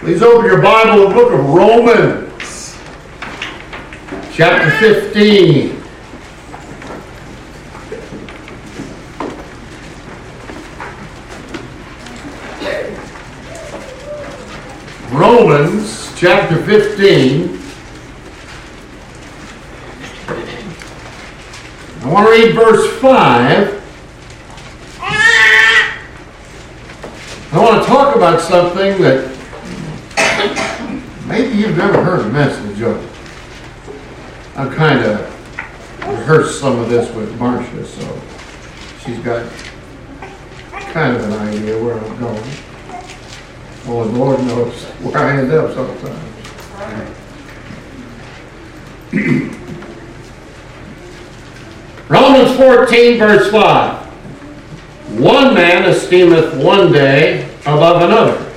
Please open your Bible the book of Romans, chapter 15. Romans chapter 15. I want to read verse 5. I want to talk about something that maybe you've never heard the message of. I've kind of rehearsed some of this with Marcia, so she's got kind of an idea where I'm going. Well, the Lord knows where I end up sometimes. Romans 14, verse 5. One man esteemeth one day above another.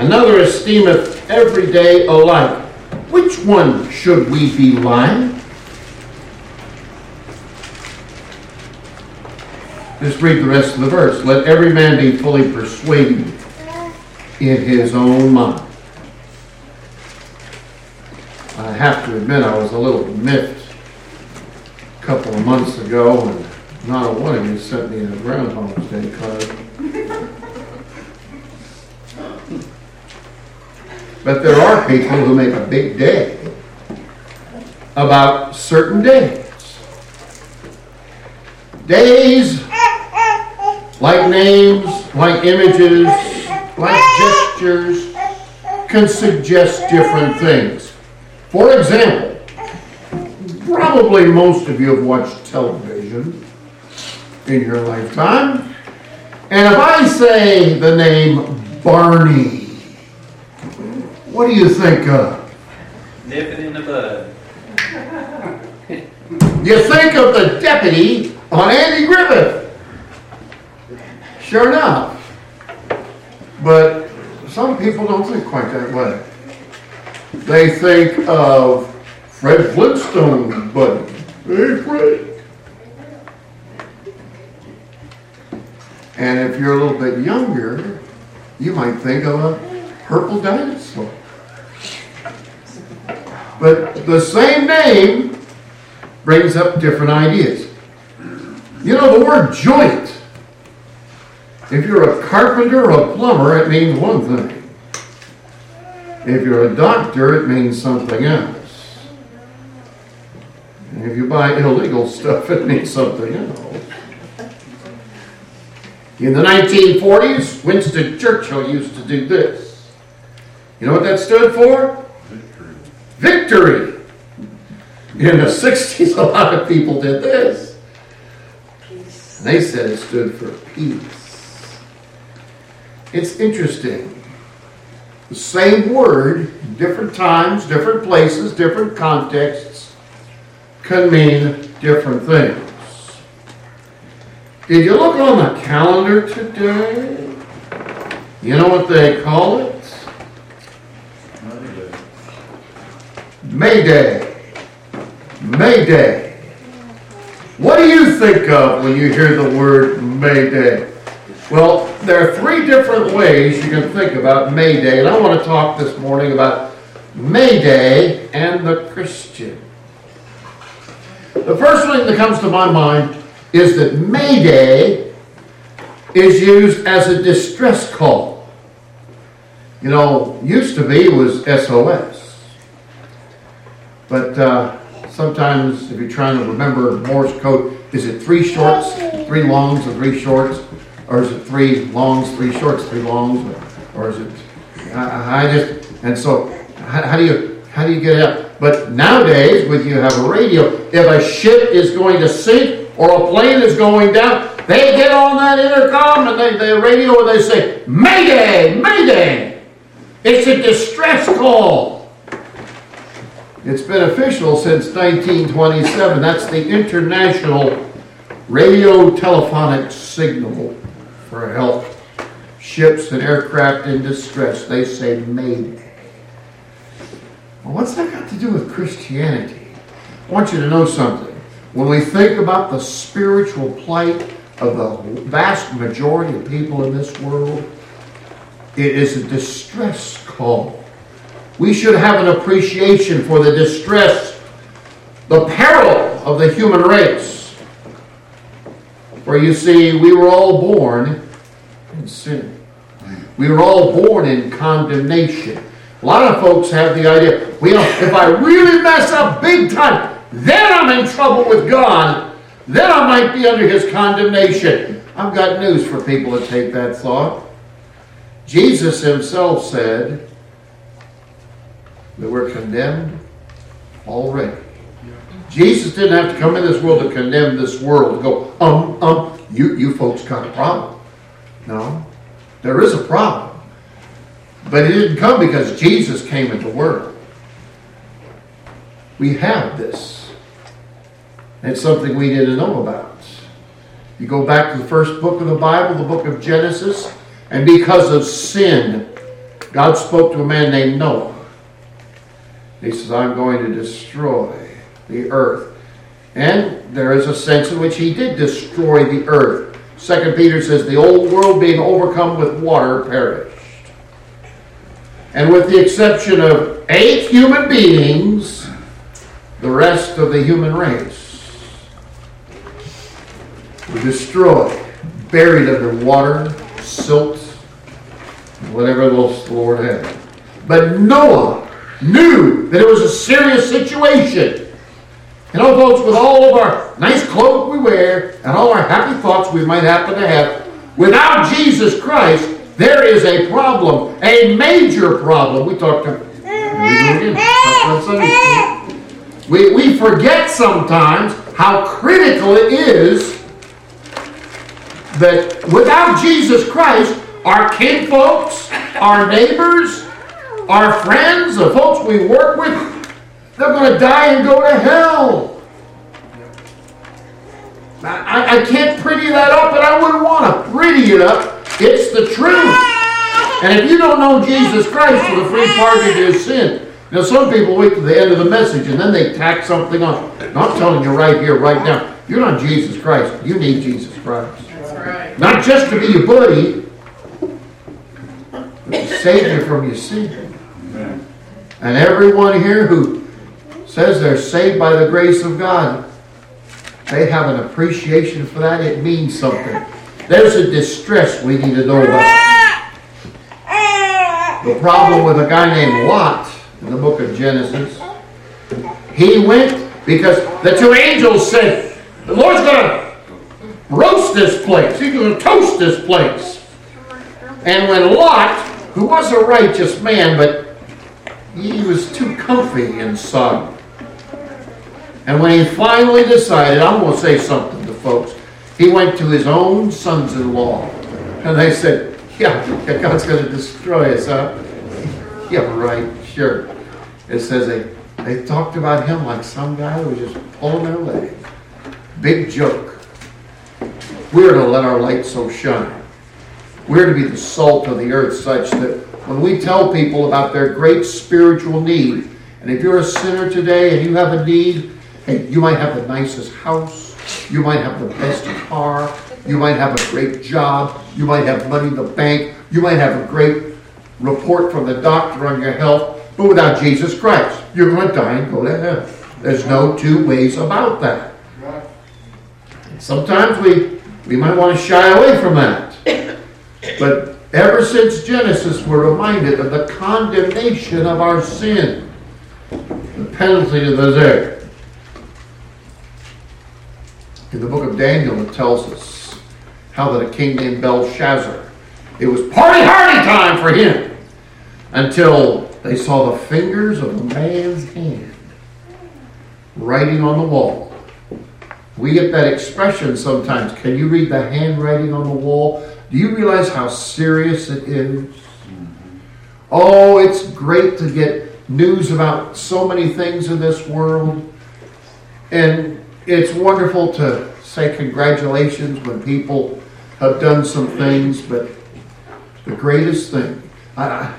Another esteemeth every day alike. Which one should we be lying? Just read the rest of the verse. Let every man be fully persuaded in his own mind. I have to admit, I was a little miffed a couple of months ago, and not one of you sent me a Groundhog's Day card. But there are people who make a big day about certain days. Days like names, like images, like gestures, can suggest different things. For example, probably most of you have watched television in your lifetime. And if I say the name Barney, what do you think of? Nipping in the bud. You think of the deputy on Andy Griffith. Sure enough. But some people don't think quite that way. They think of Fred Flintstone, buddy. Hey, Fred. And if you're a little bit younger, you might think of a purple dinosaur. But the same name brings up different ideas. You know, the word joint, if you're a carpenter or a plumber, it means one thing. If you're a doctor, it means something else. And if you buy illegal stuff, it means something else. In the 1940s, Winston Churchill used to do this. You know what that stood for? Victory. In the 60s, a lot of people did this. And they said it stood for peace. It's interesting. The same word, different times, different places, different contexts, can mean different things. Did you look on the calendar today? You know what they call it? May Day. What do you think of when you hear the word Mayday? Well, there are three different ways you can think about Mayday, and I want to talk this morning about Mayday and the Christian. The first thing that comes to my mind is that Mayday is used as a distress call. You know, used to be was SOS. But uh, sometimes, if you're trying to remember Morse code, is it three shorts, three longs, and three shorts? Or is it three longs, three shorts, three longs? Or, or is it, I, I just, and so how, how, do you, how do you get it up? But nowadays, with you have a radio, if a ship is going to sink or a plane is going down, they get on that intercom and they, the radio and they say, Mayday, Mayday. It's a distress call. It's been official since 1927. That's the international radio telephonic signal for help. Ships and aircraft in distress. They say Mayday. Well, what's that got to do with Christianity? I want you to know something. When we think about the spiritual plight of the vast majority of people in this world, it is a distress call. We should have an appreciation for the distress, the peril of the human race. For you see, we were all born in sin. We were all born in condemnation. A lot of folks have the idea, well, if I really mess up big time, then I'm in trouble with God. Then I might be under his condemnation. I've got news for people that take that thought. Jesus himself said that we're condemned already. Jesus didn't have to come in this world to condemn this world, go, um, um, you, you folks got a problem. No, there is a problem. But it didn't come because Jesus came into the world. We have this. It's something we didn't know about. You go back to the first book of the Bible, the book of Genesis, and because of sin, God spoke to a man named Noah. He says, I'm going to destroy the earth. And there is a sense in which he did destroy the earth. Second Peter says, the old world being overcome with water perished. And with the exception of eight human beings, the rest of the human race were destroyed, buried under water, silt, whatever else the Lord had. But Noah knew that it was a serious situation. You know, folks, with all of our nice clothes we wear and all our happy thoughts we might happen to have, without Jesus Christ, there is a problem, a major problem. We talked to, we, we forget sometimes how critical it is that without Jesus Christ, our kinfolks, our neighbors, our friends, the folks we work with, they're going to die and go to hell. I, I can't pretty that up, and I wouldn't want to pretty it up. It's the truth. And if you don't know Jesus Christ for the free pardon of your sin, now some people wait to the end of the message and then they tack something on. I'm telling you right here, right now, you're not Jesus Christ. You need Jesus Christ. Right. Not just to be your buddy, but to save you from your sin. And everyone here who says they're saved by the grace of God, they have an appreciation for that. It means something. There's a distress we need to know about. The problem with a guy named Lot in the book of Genesis, he went because the two angels said, The Lord's going to roast this place, He's going to toast this place. And when Lot, who was a righteous man, but he was too comfy inside. And when he finally decided, I'm going to say something to folks. He went to his own sons-in-law, and they said, yeah, God's going to destroy us, huh? Yeah, right, sure. It says they, they talked about him like some guy who was just pulling their leg. Big joke. We're to let our light so shine. We're to be the salt of the earth such that when we tell people about their great spiritual need, and if you're a sinner today and you have a need, hey, you might have the nicest house, you might have the best car. You might have a great job. You might have money in the bank. You might have a great report from the doctor on your health. But without Jesus Christ, you're going to die and go to hell. There's no two ways about that. Sometimes we, we might want to shy away from that. But ever since Genesis, we're reminded of the condemnation of our sin, the penalty of the there. In the book of Daniel, it tells us how that a king named Belshazzar, it was party hardy time for him until they saw the fingers of a man's hand writing on the wall. We get that expression sometimes. Can you read the handwriting on the wall? Do you realize how serious it is? Oh, it's great to get news about so many things in this world. And it's wonderful to say congratulations when people have done some things, but the greatest thing, I,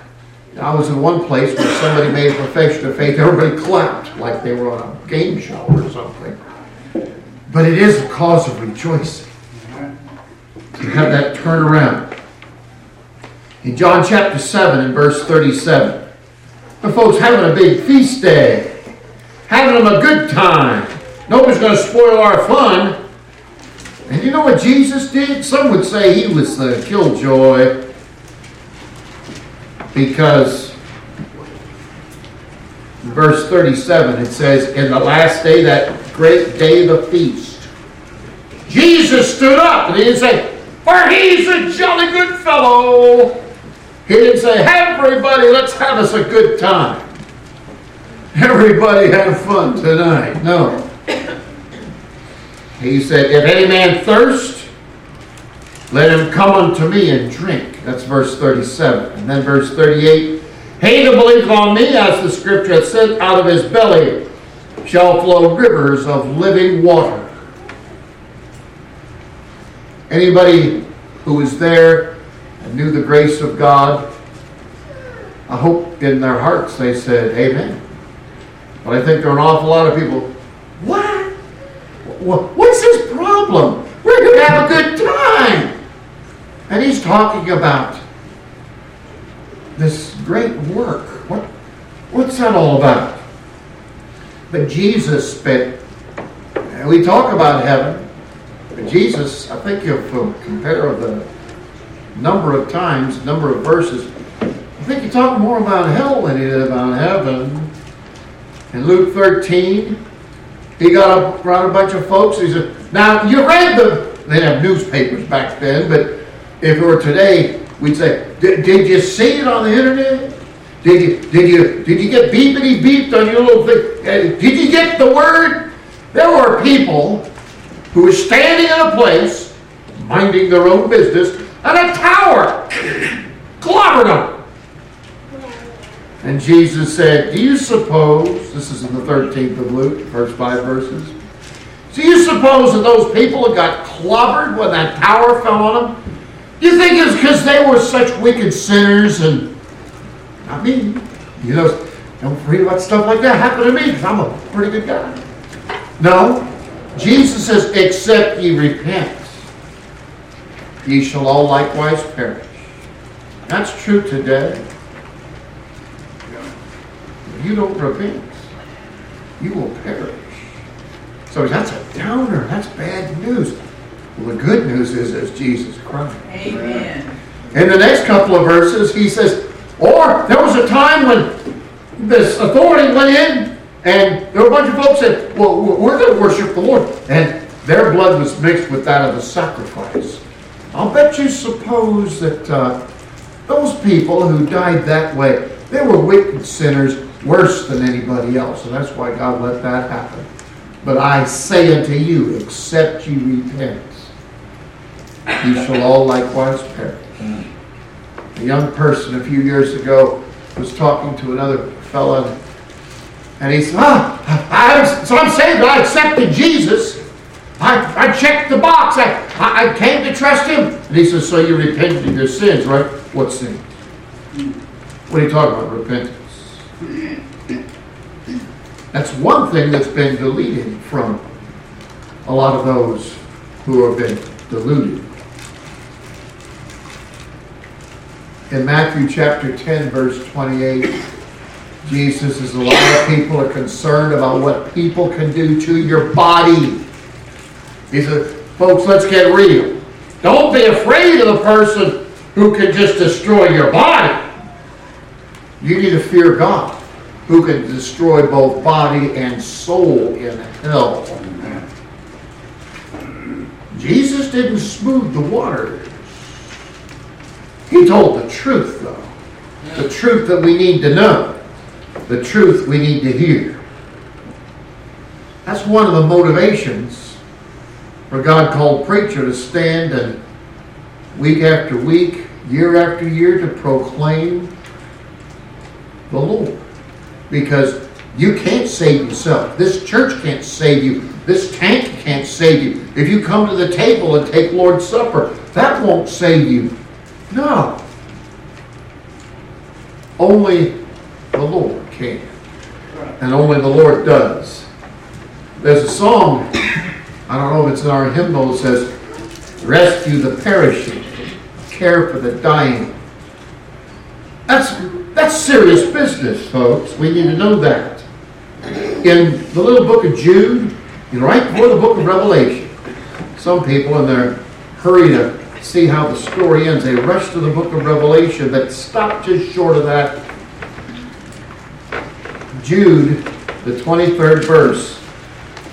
I was in one place where somebody made a profession of faith, everybody clapped like they were on a game show or something. But it is a cause of rejoicing have that turn around. In John chapter 7 and verse 37, the folks having a big feast day, having them a good time. Nobody's going to spoil our fun. And you know what Jesus did? Some would say he was the killjoy because verse 37 it says, In the last day, that great day of the feast, Jesus stood up and he didn't say, For he's a jolly good fellow. He didn't say, everybody, let's have us a good time. Everybody have fun tonight. No. He said, If any man thirst, let him come unto me and drink. That's verse 37. And then verse 38 He that believeth on me, as the scripture hath said, out of his belly shall flow rivers of living water. Anybody who was there and knew the grace of God, I hope in their hearts they said, Amen. But I think there are an awful lot of people, what? What's his problem? We're going to have a good time. And he's talking about this great work. What, what's that all about? But Jesus spent, we talk about heaven, Jesus, I think if you compare the number of times, number of verses, I think he talked more about hell than he did about heaven. In Luke 13, he got up around a bunch of folks. He said, Now, you read the, they didn't have newspapers back then, but if it were today, we'd say, Did you see it on the internet? Did you, did you, did you get beepity beeped on your little thing? Did you get the word? There were people who were standing in a place, minding their own business, and a tower clobbered them. And Jesus said, Do you suppose, this is in the 13th of Luke, first five verses, do you suppose that those people that got clobbered when that tower fell on them? do You think it's because they were such wicked sinners and not me. You know, don't read about stuff like that happen to me because I'm a pretty good guy. No. Jesus says, except ye repent, ye shall all likewise perish. That's true today If you don't repent, you will perish. So that's a downer. That's bad news. Well, the good news is is Jesus Christ. Amen. In the next couple of verses, he says, or there was a time when this authority went in and there were a bunch of folks that, said, well, we're going to worship the Lord. And their blood was mixed with that of the sacrifice. I'll bet you suppose that uh, those people who died that way, they were wicked sinners worse than anybody else. And that's why God let that happen. But I say unto you, except ye repent, ye shall all likewise perish. A young person a few years ago was talking to another fellow, and he said, ah, I, so I'm that I accepted Jesus. I, I checked the box. I, I, I came to trust him. And he says, so you repented of your sins, right? What sins? What are you talking about, repentance? That's one thing that's been deleted from a lot of those who have been deluded. In Matthew chapter 10, verse 28, Jesus says a lot of people are concerned about what people can do to your body. He said, folks, let's get real. Don't be afraid of the person who can just destroy your body. You need to fear God who can destroy both body and soul in hell. Jesus didn't smooth the waters. He told the truth, though. The truth that we need to know. The truth we need to hear. That's one of the motivations for God called preacher to stand and week after week, year after year to proclaim the Lord because you can't save yourself. This church can't save you. This tank can't save you. If you come to the table and take Lord's Supper, that won't save you. No. Only the Lord can. And only the Lord does. There's a song, I don't know if it's in our hymnal, that says, Rescue the perishing, care for the dying, That's serious business, folks. We need to know that. In the little book of Jude, right before the book of Revelation, some people in their hurry to see how the story ends, they rush to the book of Revelation, but stop just short of that. Jude, the 23rd verse.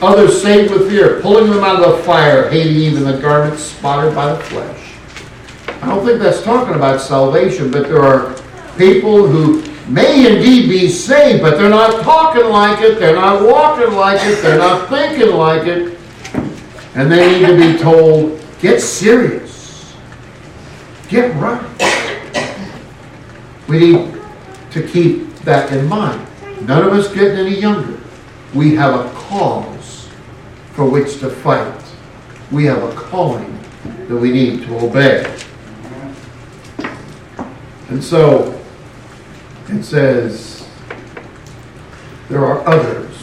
Others saved with fear, pulling them out of the fire, hating even the garments spotted by the flesh. I don't think that's talking about salvation, but there are people who may indeed be saved, but they're not talking like it, they're not walking like it, they're not thinking like it. And they need to be told, get serious. Get right. We need to keep that in mind. None of us getting any younger. We have a cause for which to fight. We have a calling that we need to obey. And so, it says, there are others.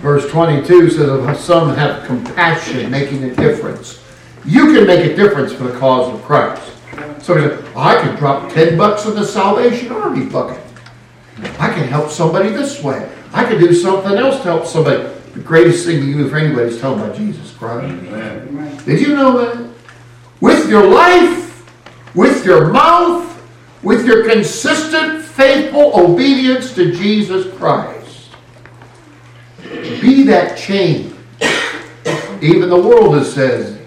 Verse 22 says, some have compassion, making a difference. You can make a difference for the cause of Christ. So he said, I can drop 10 bucks in the Salvation Army bucket. I can help somebody this way. I can do something else to help somebody. The greatest thing you can do for anybody is tell them about Jesus Christ. Amen. Did you know that? With your life, with your mouth, with your consistent, faithful obedience to Jesus Christ. Be that change. Even the world has says,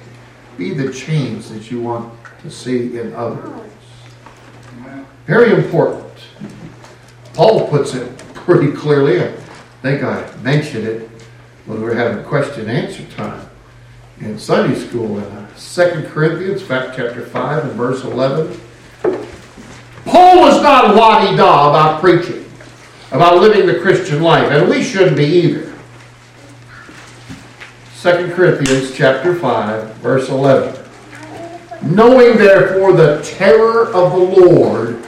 be the change that you want to see in others. Very important. Paul puts it pretty clearly. I think I mentioned it when we were having question answer time in Sunday school in uh, 2 Corinthians, chapter 5 and verse 11. Paul was not la-di-da about preaching, about living the Christian life, and we shouldn't be either. 2 Corinthians chapter 5, verse 11. Knowing therefore the terror of the Lord,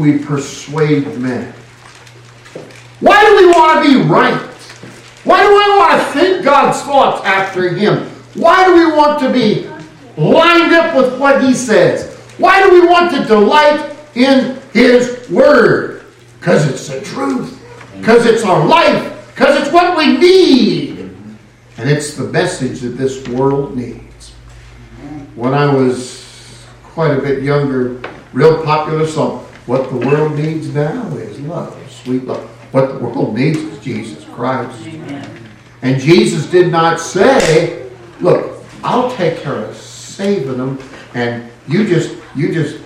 we persuade men. Why do we want to be right? Why do we want to think God's thoughts after Him? Why do we want to be lined up with what He says? Why do we want to delight in His Word? Because it's the truth. Because it's our life. Because it's what we need. And it's the message that this world needs. When I was quite a bit younger, real popular song, What the World Needs Now is Love, Sweet Love. What the world needs is Jesus Christ. And Jesus did not say, Look, I'll take care of saving them, and you just you just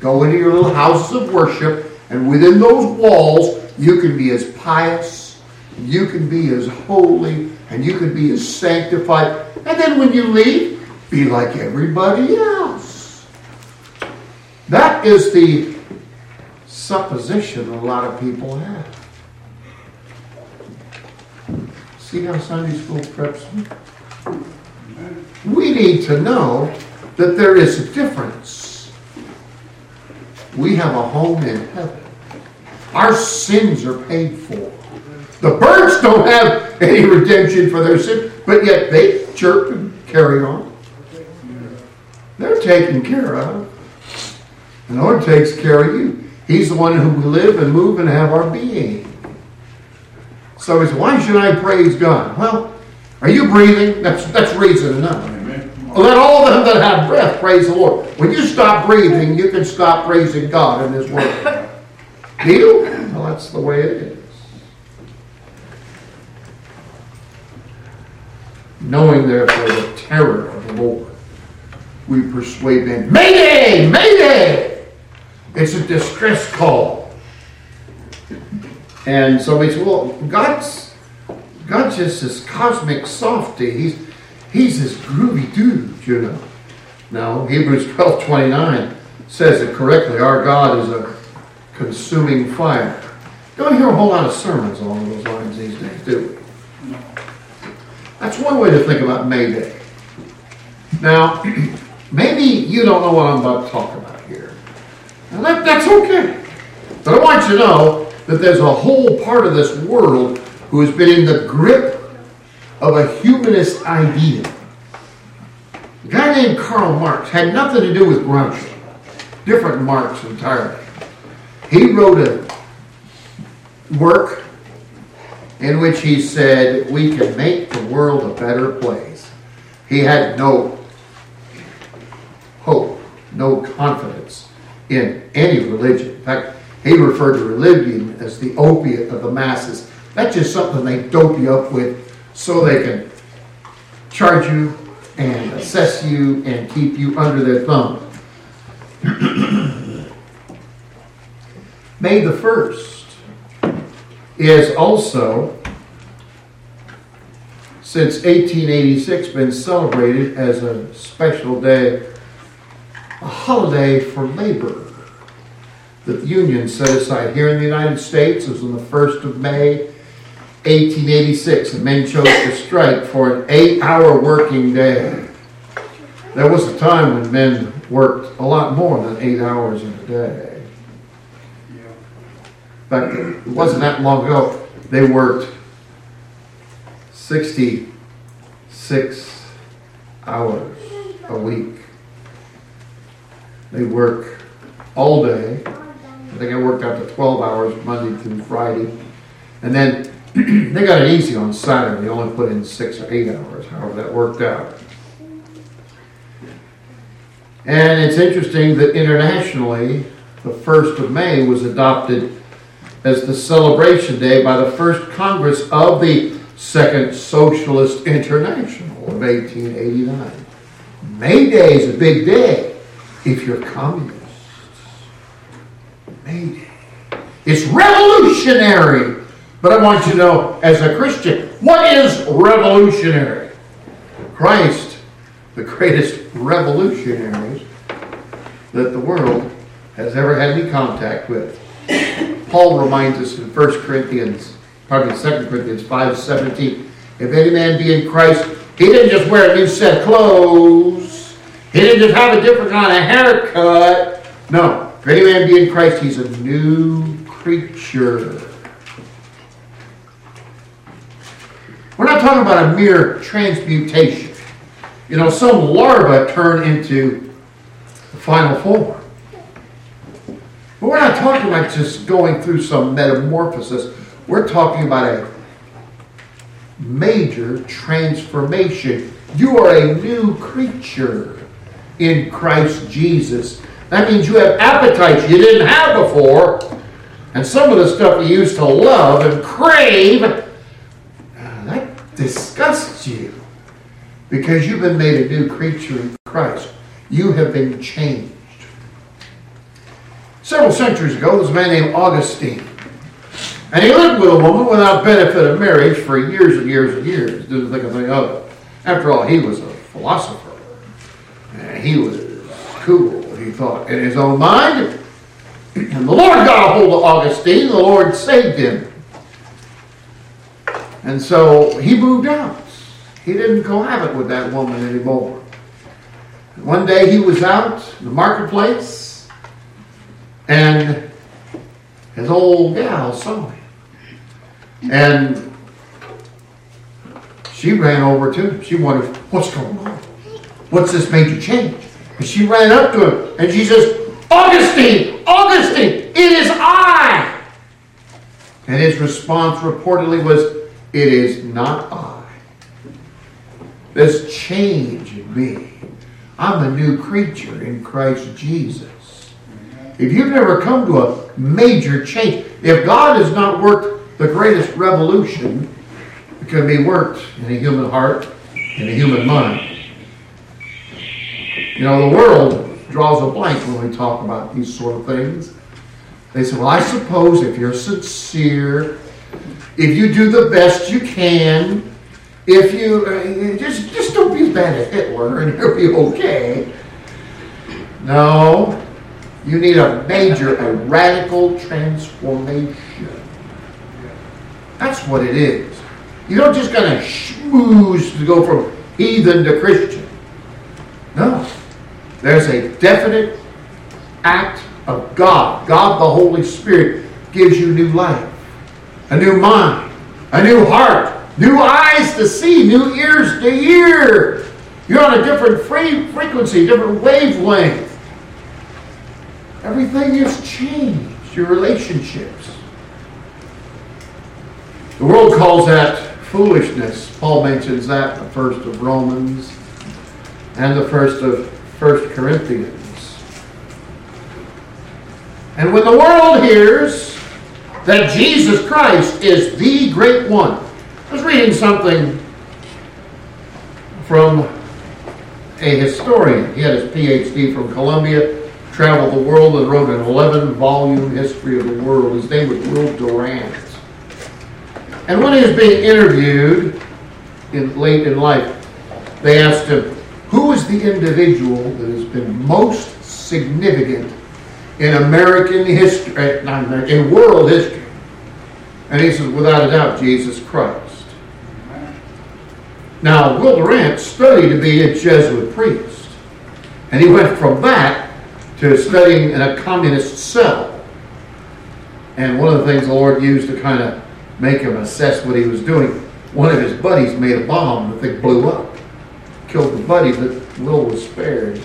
go into your little houses of worship, and within those walls, you can be as pious, you can be as holy, and you can be as sanctified. And then when you leave, be like everybody else. That is the supposition a lot of people have. See how Sunday school preps me? We need to know that there is a difference we have a home in heaven. Our sins are paid for. The birds don't have any redemption for their sin, but yet they chirp and carry on. They're taken care of. The Lord takes care of you. He's the one who we live and move and have our being. So he said, why should I praise God? Well, are you breathing? That's, that's reason enough. Let all them that have breath praise the Lord. When you stop breathing, you can stop praising God in His Word. Do you? Well, that's the way it is. Knowing therefore the terror of the Lord, we persuade men, Mayday! Mayday! It's a distress call. And somebody said, well, God's God's just this cosmic softy. He's He's this groovy dude, you know. Now, Hebrews 12 29 says it correctly. Our God is a consuming fire. Don't hear a whole lot of sermons along those lines these days, do we? That's one way to think about Mayday. Now, maybe you don't know what I'm about to talk. And that, that's okay. But I want you to know that there's a whole part of this world who has been in the grip of a humanist idea. A guy named Karl Marx had nothing to do with Groucho. different Marx entirely. He wrote a work in which he said, We can make the world a better place. He had no hope, no confidence in any religion. In fact, he referred to religion as the opiate of the masses. That's just something they dope you up with so they can charge you and assess you and keep you under their thumb. May the 1st is also, since 1886, been celebrated as a special day, a holiday for labor that the Union set aside here in the United States. It was on the 1st of May, 1886, and men chose to strike for an eight hour working day. There was a time when men worked a lot more than eight hours in a day. Fact, it wasn't that long ago, they worked 66 hours a week. They work all day. I think I worked out to 12 hours Monday through Friday. And then they got it easy on Saturday. They only put in six or eight hours, however that worked out. And it's interesting that internationally, the 1st of May was adopted as the celebration day by the first Congress of the Second Socialist International of 1889. May Day is a big day if you're communists. May Day. It's revolutionary. But I want you to know, as a Christian, what is revolutionary? Christ, the greatest revolutionary that the world has ever had any contact with. Paul reminds us in 1 Corinthians, probably 2 Corinthians 5 17, if any man be in Christ, he didn't just wear a new set of clothes, he didn't just have a different kind of haircut. No, if any man be in Christ, he's a new creature. We're not talking about a mere transmutation. You know, some larva turn into the final form. But we're not talking about just going through some metamorphosis. We're talking about a major transformation. You are a new creature in Christ Jesus. That means you have appetites you didn't have before. And some of the stuff you used to love and crave, uh, that disgusts you. Because you've been made a new creature in Christ. You have been changed. Several centuries ago, there was a man named Augustine. And he lived with a woman without benefit of marriage for years and years and years. Didn't think a thing of it. After all, he was a philosopher. And he was cool, he thought, in his own mind. And the Lord got a hold of Augustine. The Lord saved him. And so he moved out. He didn't cohabit with that woman anymore. One day he was out in the marketplace and his old gal saw him. And she ran over to him. She wondered, what's going on? What's this major change? And she ran up to him and she says, Augustine, Augustine, it is I. And his response reportedly was, It is not I. There's change in me. I'm a new creature in Christ Jesus. If you've never come to a major change, if God has not worked the greatest revolution it can be worked in a human heart, in a human mind. You know, the world draws a blank when we talk about these sort of things. They say, well, I suppose if you're sincere, if you do the best you can, if you uh, just just don't be bad as Hitler and you'll be okay. No, you need a major, a radical transformation. That's what it is. You don't just kind of schmooze to go from heathen to Christian. No. There's a definite act of God. God the Holy Spirit gives you new life, a new mind, a new heart, new eyes to see, new ears to hear. You're on a different frequency, different wavelength. everything has changed. Your relationships. The world calls that foolishness. Paul mentions that in the first of Romans and the first of First Corinthians. And when the world hears that Jesus Christ is the great one, I was reading something from a historian. He had his PhD from Columbia, traveled the world, and wrote an 11 volume history of the world. His name was Will Durant. And when he was being interviewed in, late in life, they asked him, Who is the individual that has been most significant in American history, uh, not American, in world history? And he says, Without a doubt, Jesus Christ. Now, Will Durant studied to be a Jesuit priest. And he went from that to studying in a communist cell. And one of the things the Lord used to kind of make him assess what he was doing, one of his buddies made a bomb. The thing blew up, killed the buddy, but Will was spared.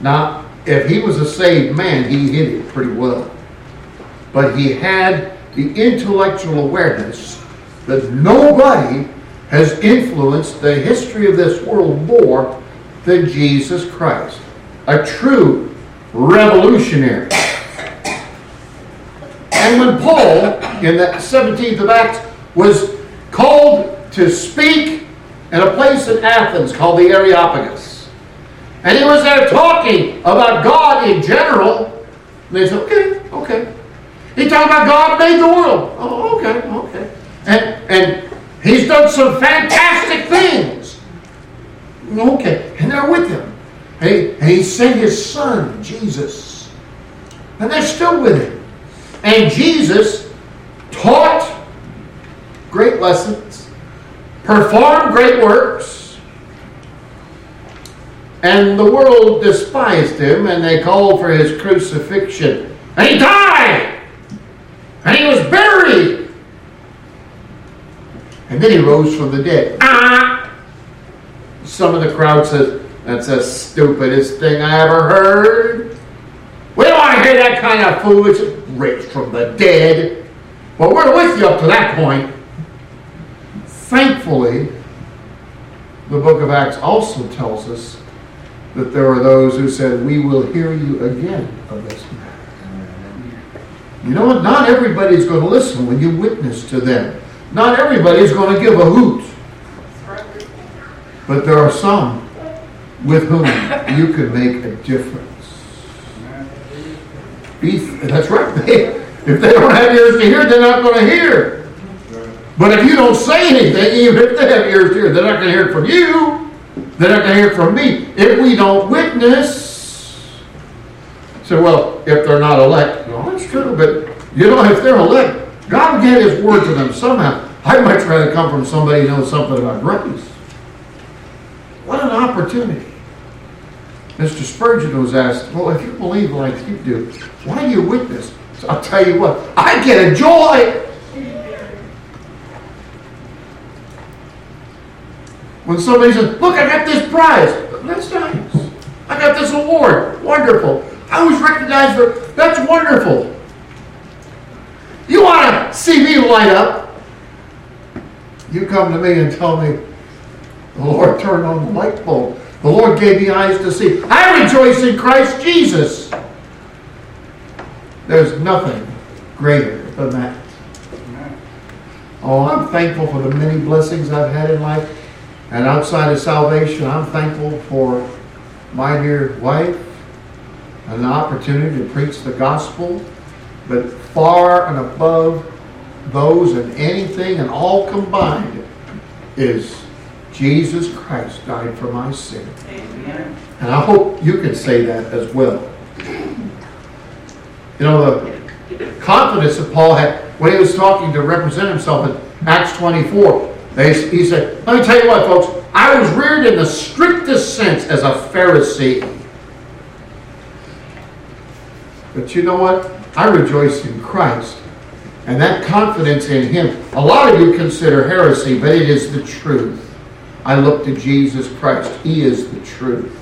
Now, if he was a saved man, he hid it pretty well. But he had the intellectual awareness that nobody has influenced the history of this world more than Jesus Christ. A true revolutionary. And when Paul, in the 17th of Acts, was called to speak in a place in Athens called the Areopagus, and he was there talking about God in general, And they said, okay, okay. He talked about God made the world. Oh, okay, okay. And, and he's done some fantastic things. Okay, and they're with him. He, he sent his son, Jesus. And they're still with him. And Jesus taught great lessons, performed great works, and the world despised him and they called for his crucifixion. And he died! And he was buried! And then he rose from the dead. Ah! Some of the crowd says, That's the stupidest thing I ever heard. We don't want to hear that kind of foolishness raised from the dead. Well, we're with you up to that point. Thankfully, the book of Acts also tells us that there are those who said, We will hear you again of this matter. You know what? Not everybody's going to listen when you witness to them. Not everybody's going to give a hoot. But there are some with whom you can make a difference. Be, that's right. if they don't have ears to hear, they're not going to hear. But if you don't say anything, even if they have ears to hear, they're not going to hear it from you. They're not going to hear it from me. If we don't witness, so well, if they're not elect, well, that's true, but you know, if they're elect, God will get His word to them somehow. I'd much rather come from somebody who knows something about grace. What an opportunity. Mr. Spurgeon was asked, Well, if you believe like you do, why do you witness? So I'll tell you what, I get a joy. When somebody says, Look, I got this prize. That's nice. I got this award. Wonderful. I was recognized for that's wonderful. You want to see me light up? You come to me and tell me, the Lord turned on the light bulb. The Lord gave me eyes to see. I rejoice in Christ Jesus. There's nothing greater than that. Oh, I'm thankful for the many blessings I've had in life. And outside of salvation, I'm thankful for my dear wife and the opportunity to preach the gospel. But far and above those and anything and all combined is Jesus Christ died for my sin. Amen. And I hope you can say that as well. You know, the confidence that Paul had when he was talking to represent himself in Acts 24, he said, Let me tell you what, folks, I was reared in the strictest sense as a Pharisee. But you know what? I rejoice in Christ. And that confidence in Him, a lot of you consider heresy, but it is the truth. I look to Jesus Christ. He is the truth.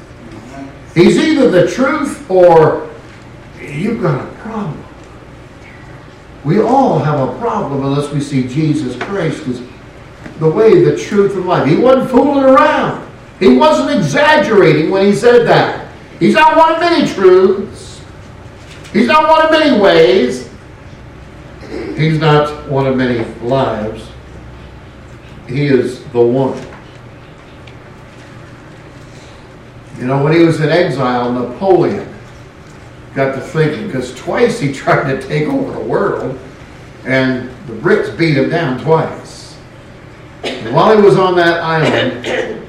He's either the truth or you've got a problem. We all have a problem unless we see Jesus Christ as the way, the truth, and life. He wasn't fooling around. He wasn't exaggerating when he said that. He's not one of many truths. He's not one of many ways. He's not one of many lives. He is the one. You know, when he was in exile, Napoleon got to thinking, because twice he tried to take over the world, and the Brits beat him down twice. And while he was on that island,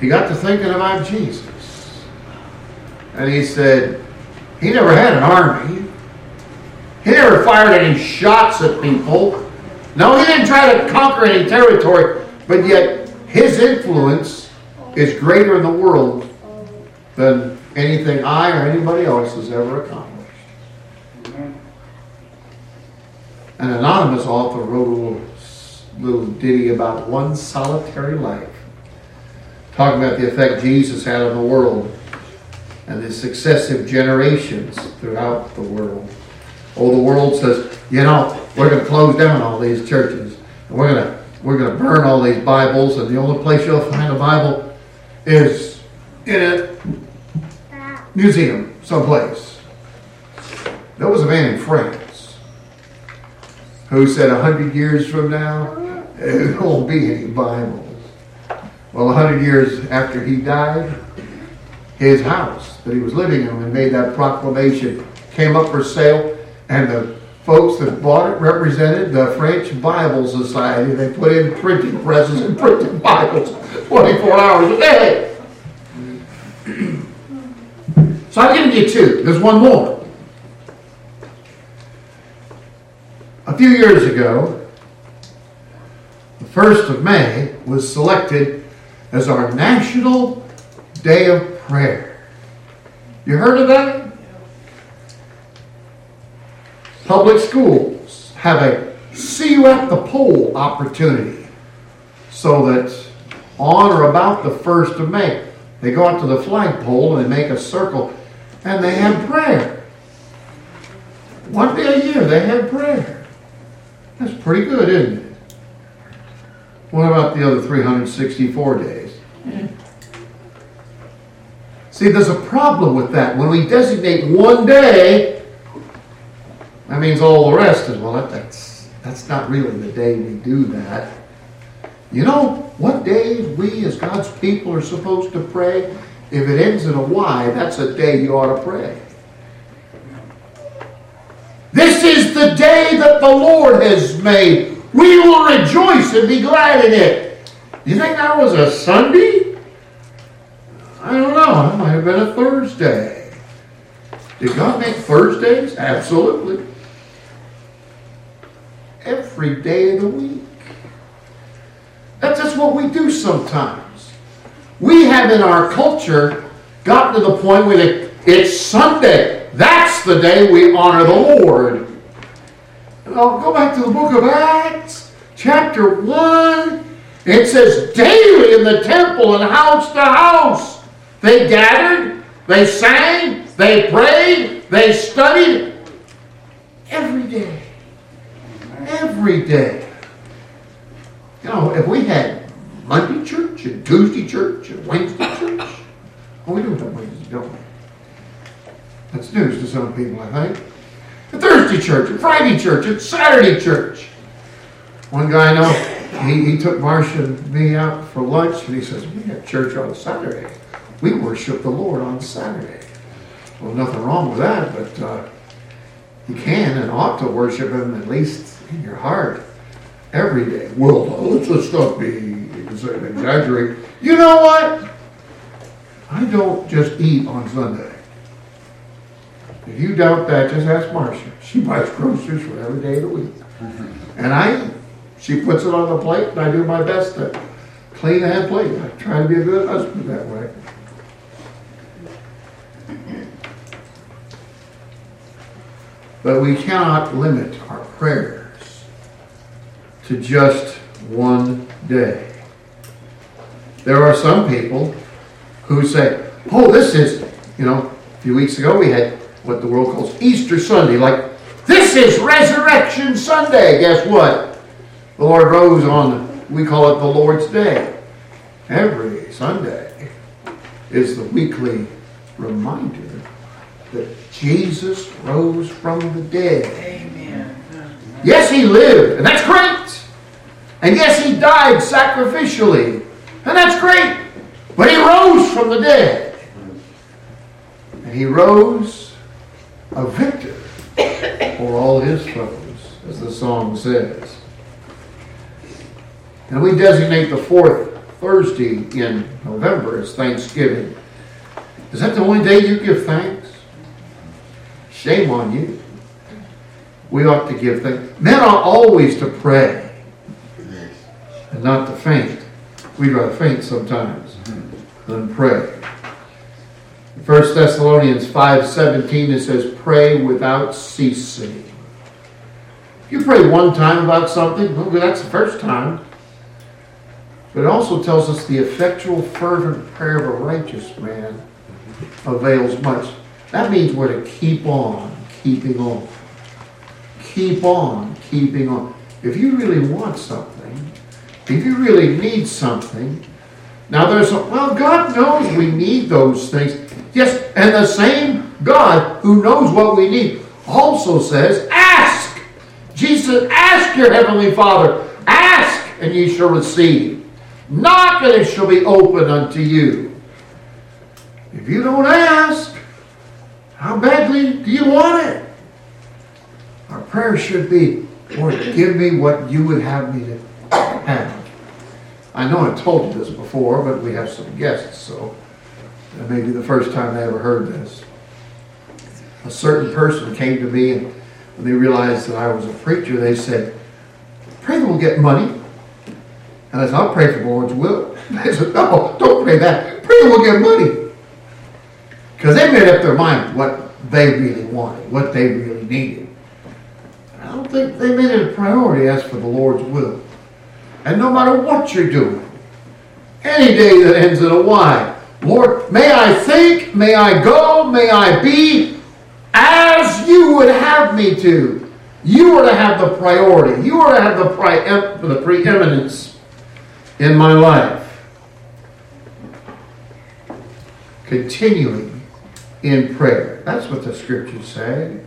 he got to thinking about Jesus. And he said, he never had an army. He never fired any shots at people. No, he didn't try to conquer any territory, but yet his influence is greater in the world than anything I or anybody else has ever accomplished. An anonymous author wrote a little, ditty about one solitary life, talking about the effect Jesus had on the world and the successive generations throughout the world. Oh, the world says, you know, we're going to close down all these churches. And we're going to we're going to burn all these Bibles, and the only place you'll find a Bible is in a museum someplace. There was a man in France who said a hundred years from now, there won't be any Bibles. Well, a hundred years after he died, his house that he was living in and made that proclamation came up for sale, and the folks that bought it represented the French Bible Society. They put in printing presses and printed Bibles 24 hours a day. so I've given you two. There's one more. A few years ago, the 1st of May was selected as our National Day of Prayer. You heard of that? Public schools have a see you at the pole opportunity so that on or about the 1st of May, they go out to the flagpole and they make a circle and they have prayer. One day a year they have prayer. That's pretty good, isn't it? What about the other 364 days? See, there's a problem with that. When we designate one day, that means all the rest is, well, that's, that's not really the day we do that. You know what day we as God's people are supposed to pray? If it ends in a Y, that's a day you ought to pray. This is the day that the Lord has made. We will rejoice and be glad in it. You think that was a Sunday? I don't know. It might have been a Thursday. Did God make Thursdays? Absolutely. Every day of the week. That's just what we do sometimes. We have in our culture gotten to the point where it's Sunday. That's the day we honor the Lord. And I'll go back to the book of Acts, chapter 1. It says, daily in the temple and house to house, they gathered, they sang, they prayed, they studied every day. Every day. You know, if we had Monday church and Tuesday church and Wednesday church, oh, we don't have Wednesday, don't we? Some people, I think. A Thursday church, a Friday church, a Saturday church. One guy I know, he, he took Marcia and me out for lunch, and he says, We have church on Saturday. We worship the Lord on Saturday. Well, nothing wrong with that, but uh, you can and ought to worship Him at least in your heart every day. Well, let's, let's not be exaggerating. You know what? I don't just eat on Sunday. If you doubt that, just ask Marcia. She buys groceries for every day of the week. And I, she puts it on the plate, and I do my best to clean that plate. I try to be a good husband that way. But we cannot limit our prayers to just one day. There are some people who say, oh, this is, you know, a few weeks ago we had what the world calls Easter Sunday. Like, this is Resurrection Sunday. Guess what? The Lord rose on, we call it the Lord's Day. Every Sunday is the weekly reminder that Jesus rose from the dead. Amen. Yes, he lived, and that's great. And yes, he died sacrificially, and that's great. But he rose from the dead. And he rose a victor for all his foes, as the song says. And we designate the fourth Thursday in November as Thanksgiving. Is that the only day you give thanks? Shame on you. We ought to give thanks. Men are always to pray and not to faint. We'd rather faint sometimes than pray. 1 Thessalonians 5.17 it says, pray without ceasing. You pray one time about something, well, that's the first time. But it also tells us the effectual, fervent prayer of a righteous man avails much. That means we're to keep on keeping on. Keep on keeping on. If you really want something, if you really need something, now there's a, well, God knows we need those things. Yes, and the same God who knows what we need also says, ask. Jesus, ask your heavenly Father. Ask, and ye shall receive. Knock, and it shall be open unto you. If you don't ask, how badly do you want it? Our prayer should be, Lord, give me what you would have me to have. I know I've told you this before, but we have some guests, so it may be the first time they ever heard this. A certain person came to me, and when they realized that I was a preacher, they said, Pray that we'll get money. And I said, I'll pray for the Lord's will. They said, No, don't pray that. Pray that we'll get money. Because they made up their mind what they really wanted, what they really needed. I don't think they made it a priority as for the Lord's will. And no matter what you're doing, any day that ends in a Y, Lord, may I think, may I go, may I be as you would have me to. You are to have the priority. You are to have the, pre- the preeminence in my life. Continuing in prayer. That's what the scriptures say.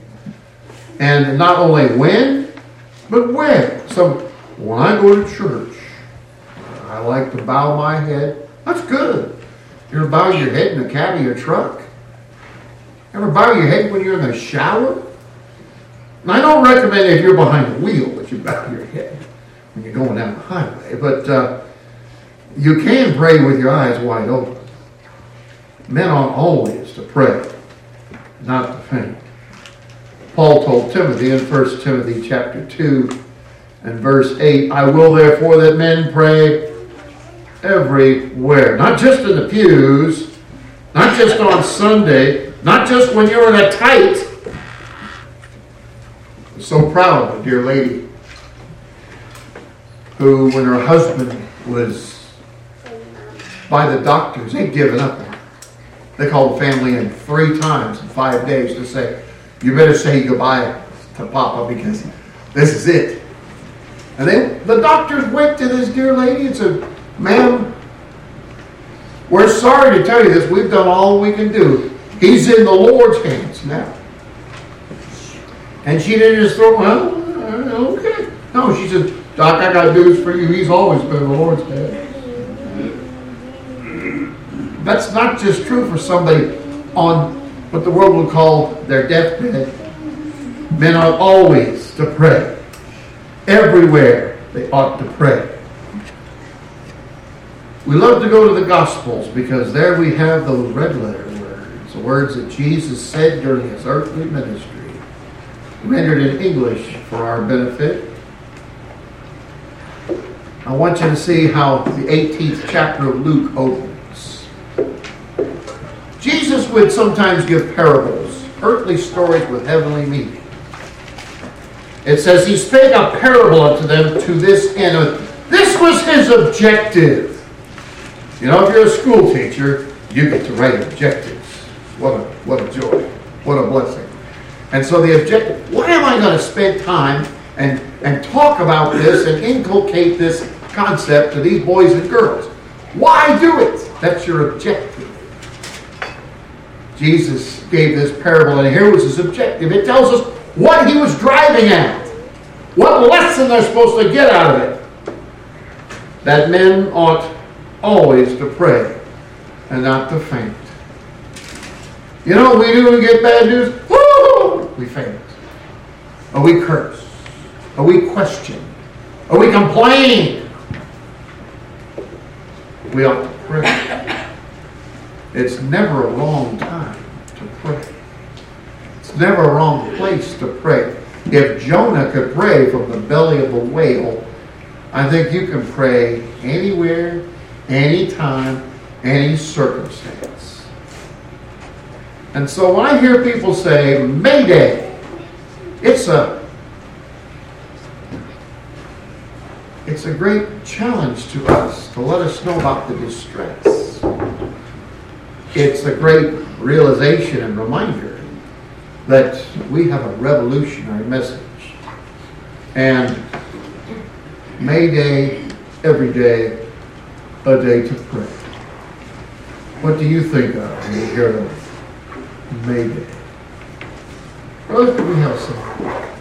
And not only when, but when. So when I go to church, I like to bow my head. That's good. You ever bow your head in the cab of your truck? Ever bow your head when you're in the shower? And I don't recommend if you're behind the wheel that you bow your head when you're going down the highway, but uh, you can pray with your eyes wide open. Men ought always to pray, not to faint. Paul told Timothy in 1 Timothy chapter 2 and verse 8, I will therefore that men pray everywhere. Not just in the pews, not just on Sunday, not just when you're in a tight. I'm so proud of a dear lady who, when her husband was by the doctors, they'd given up on. They called the family in three times in five days to say, you better say goodbye to Papa because this is it. And they, the doctors went to this dear lady and said, Ma'am, we're sorry to tell you this. We've done all we can do. He's in the Lord's hands now. And she didn't just throw, well, okay. No, she said, Doc, I got news for you. He's always been in the Lord's hands. That's not just true for somebody on what the world would call their deathbed. Men ought always to pray. Everywhere they ought to pray. We love to go to the Gospels because there we have those red letter words, the words that Jesus said during his earthly ministry, rendered in English for our benefit. I want you to see how the 18th chapter of Luke opens. Jesus would sometimes give parables, earthly stories with heavenly meaning. It says he spake a parable unto them to this end. This was his objective. You know, if you're a school teacher, you get to write objectives. What a, what a joy. What a blessing. And so the objective, why am I going to spend time and, and talk about this and inculcate this concept to these boys and girls? Why do it? That's your objective. Jesus gave this parable, and here was his objective. It tells us what he was driving at, what lesson they're supposed to get out of it. That men ought always to pray and not to faint. You know what we do when we get bad news? Woo! We faint. Or we curse. Or we question. Or we complain. We ought to pray. It's never a wrong time to pray. It's never a wrong place to pray. If Jonah could pray from the belly of a whale, I think you can pray anywhere, anytime, any circumstance. And so when I hear people say, Mayday, it's a it's a great challenge to us to let us know about the distress. It's a great realization and reminder that we have a revolutionary message. And May Day, every day, a day to pray. What do you think of when you hear of May Day? Brother, we have some